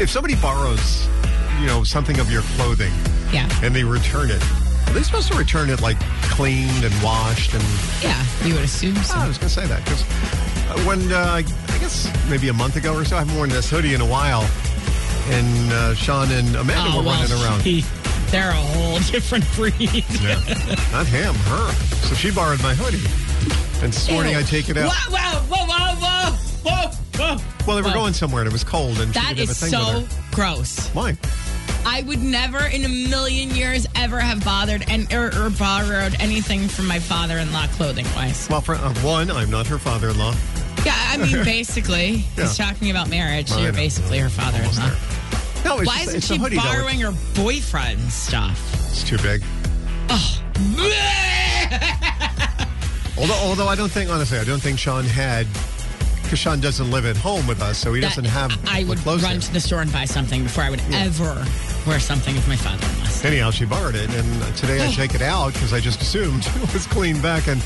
If somebody borrows, you know, something of your clothing Yeah. and they return it, are they supposed to return it like cleaned and washed and Yeah. You would assume so. Oh, I was going to say that because when uh, I guess maybe a month ago or so, I haven't worn this hoodie in a while, and uh, Sean and Amanda oh, were well, running around. he- they're a whole different breed. Yeah. Not him, her. So she borrowed my hoodie, and this morning Ew. I take it out. Whoa, whoa, whoa, whoa. Well, they were Whoa. going somewhere and it was cold, and she That didn't have a thing so gross. Why? I would never in a million years ever have bothered and or, or borrowed anything from my father-in-law clothing wise. Well, for uh, one, I'm not her father-in-law. Yeah, I mean, basically, he's talking about marriage. You're basically her father-in-law. No, it's Why just, isn't she hoodie. though. borrowing her boyfriend's stuff? It's too big. Oh. Although, although I don't think, honestly, I don't think Sean had, Sean doesn't live at home with us, so he doesn't have. I the would run there. to the store and buy something before I would ever wear something of my father-in-law's. Anyhow, she borrowed it, and today I oh. take it out because I just assumed it was clean back. And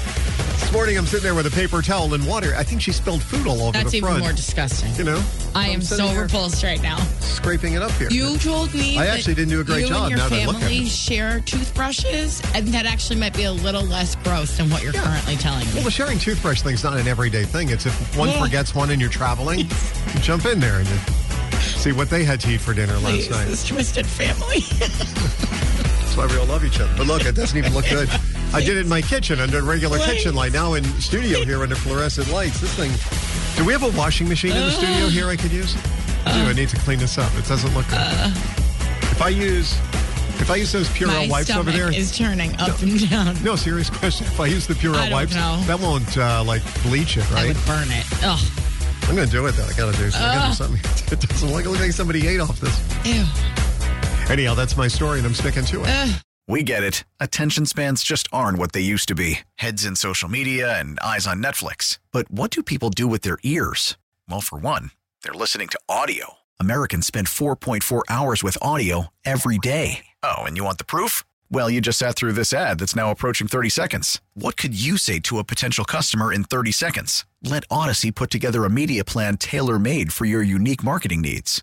this morning I'm sitting there with a paper towel and water. I think she spilled food all over That's the front. That's even more disgusting. you know, I I'm so repulsed right now. scraping it up here. You told me I actually didn't do a great you job and your now that I look at family share toothbrushes, and that actually might be a little less gross than what you're Yeah. currently telling me. well, the sharing toothbrush thing's not an everyday thing. It's if one Yeah. forgets one and you're traveling, you jump in there and you see what they had to eat for dinner last night. this twisted family. That's why we all love each other. But look, it doesn't even look good. I did it in my kitchen under a regular Please. kitchen light. Now in studio here under fluorescent lights. This thing. Do we have a washing machine in the uh, studio here I could use? Uh. I do. I need to clean this up. It doesn't look good. Uh. if I use, if I use those Purell My wipes over there. is turning up and down. no, serious question. If I use the Purell I don't wipes, know. that won't uh, like bleach it, I right? would burn it. Ugh. I'm gonna do it though. I gotta do, I gotta do something. It doesn't look, it looks like somebody ate off this. Ew. Anyhow, that's my story, and I'm sticking to it. Ugh. We get it. Attention spans just aren't what they used to be heads in social media and eyes on Netflix. But what do people do with their ears? Well, for one, they're listening to audio. Americans spend 4.4 hours with audio every day. Oh, and you want the proof? Well, you just sat through this ad that's now approaching 30 seconds. What could you say to a potential customer in 30 seconds? Let Audacy put together a media plan tailor made for your unique marketing needs.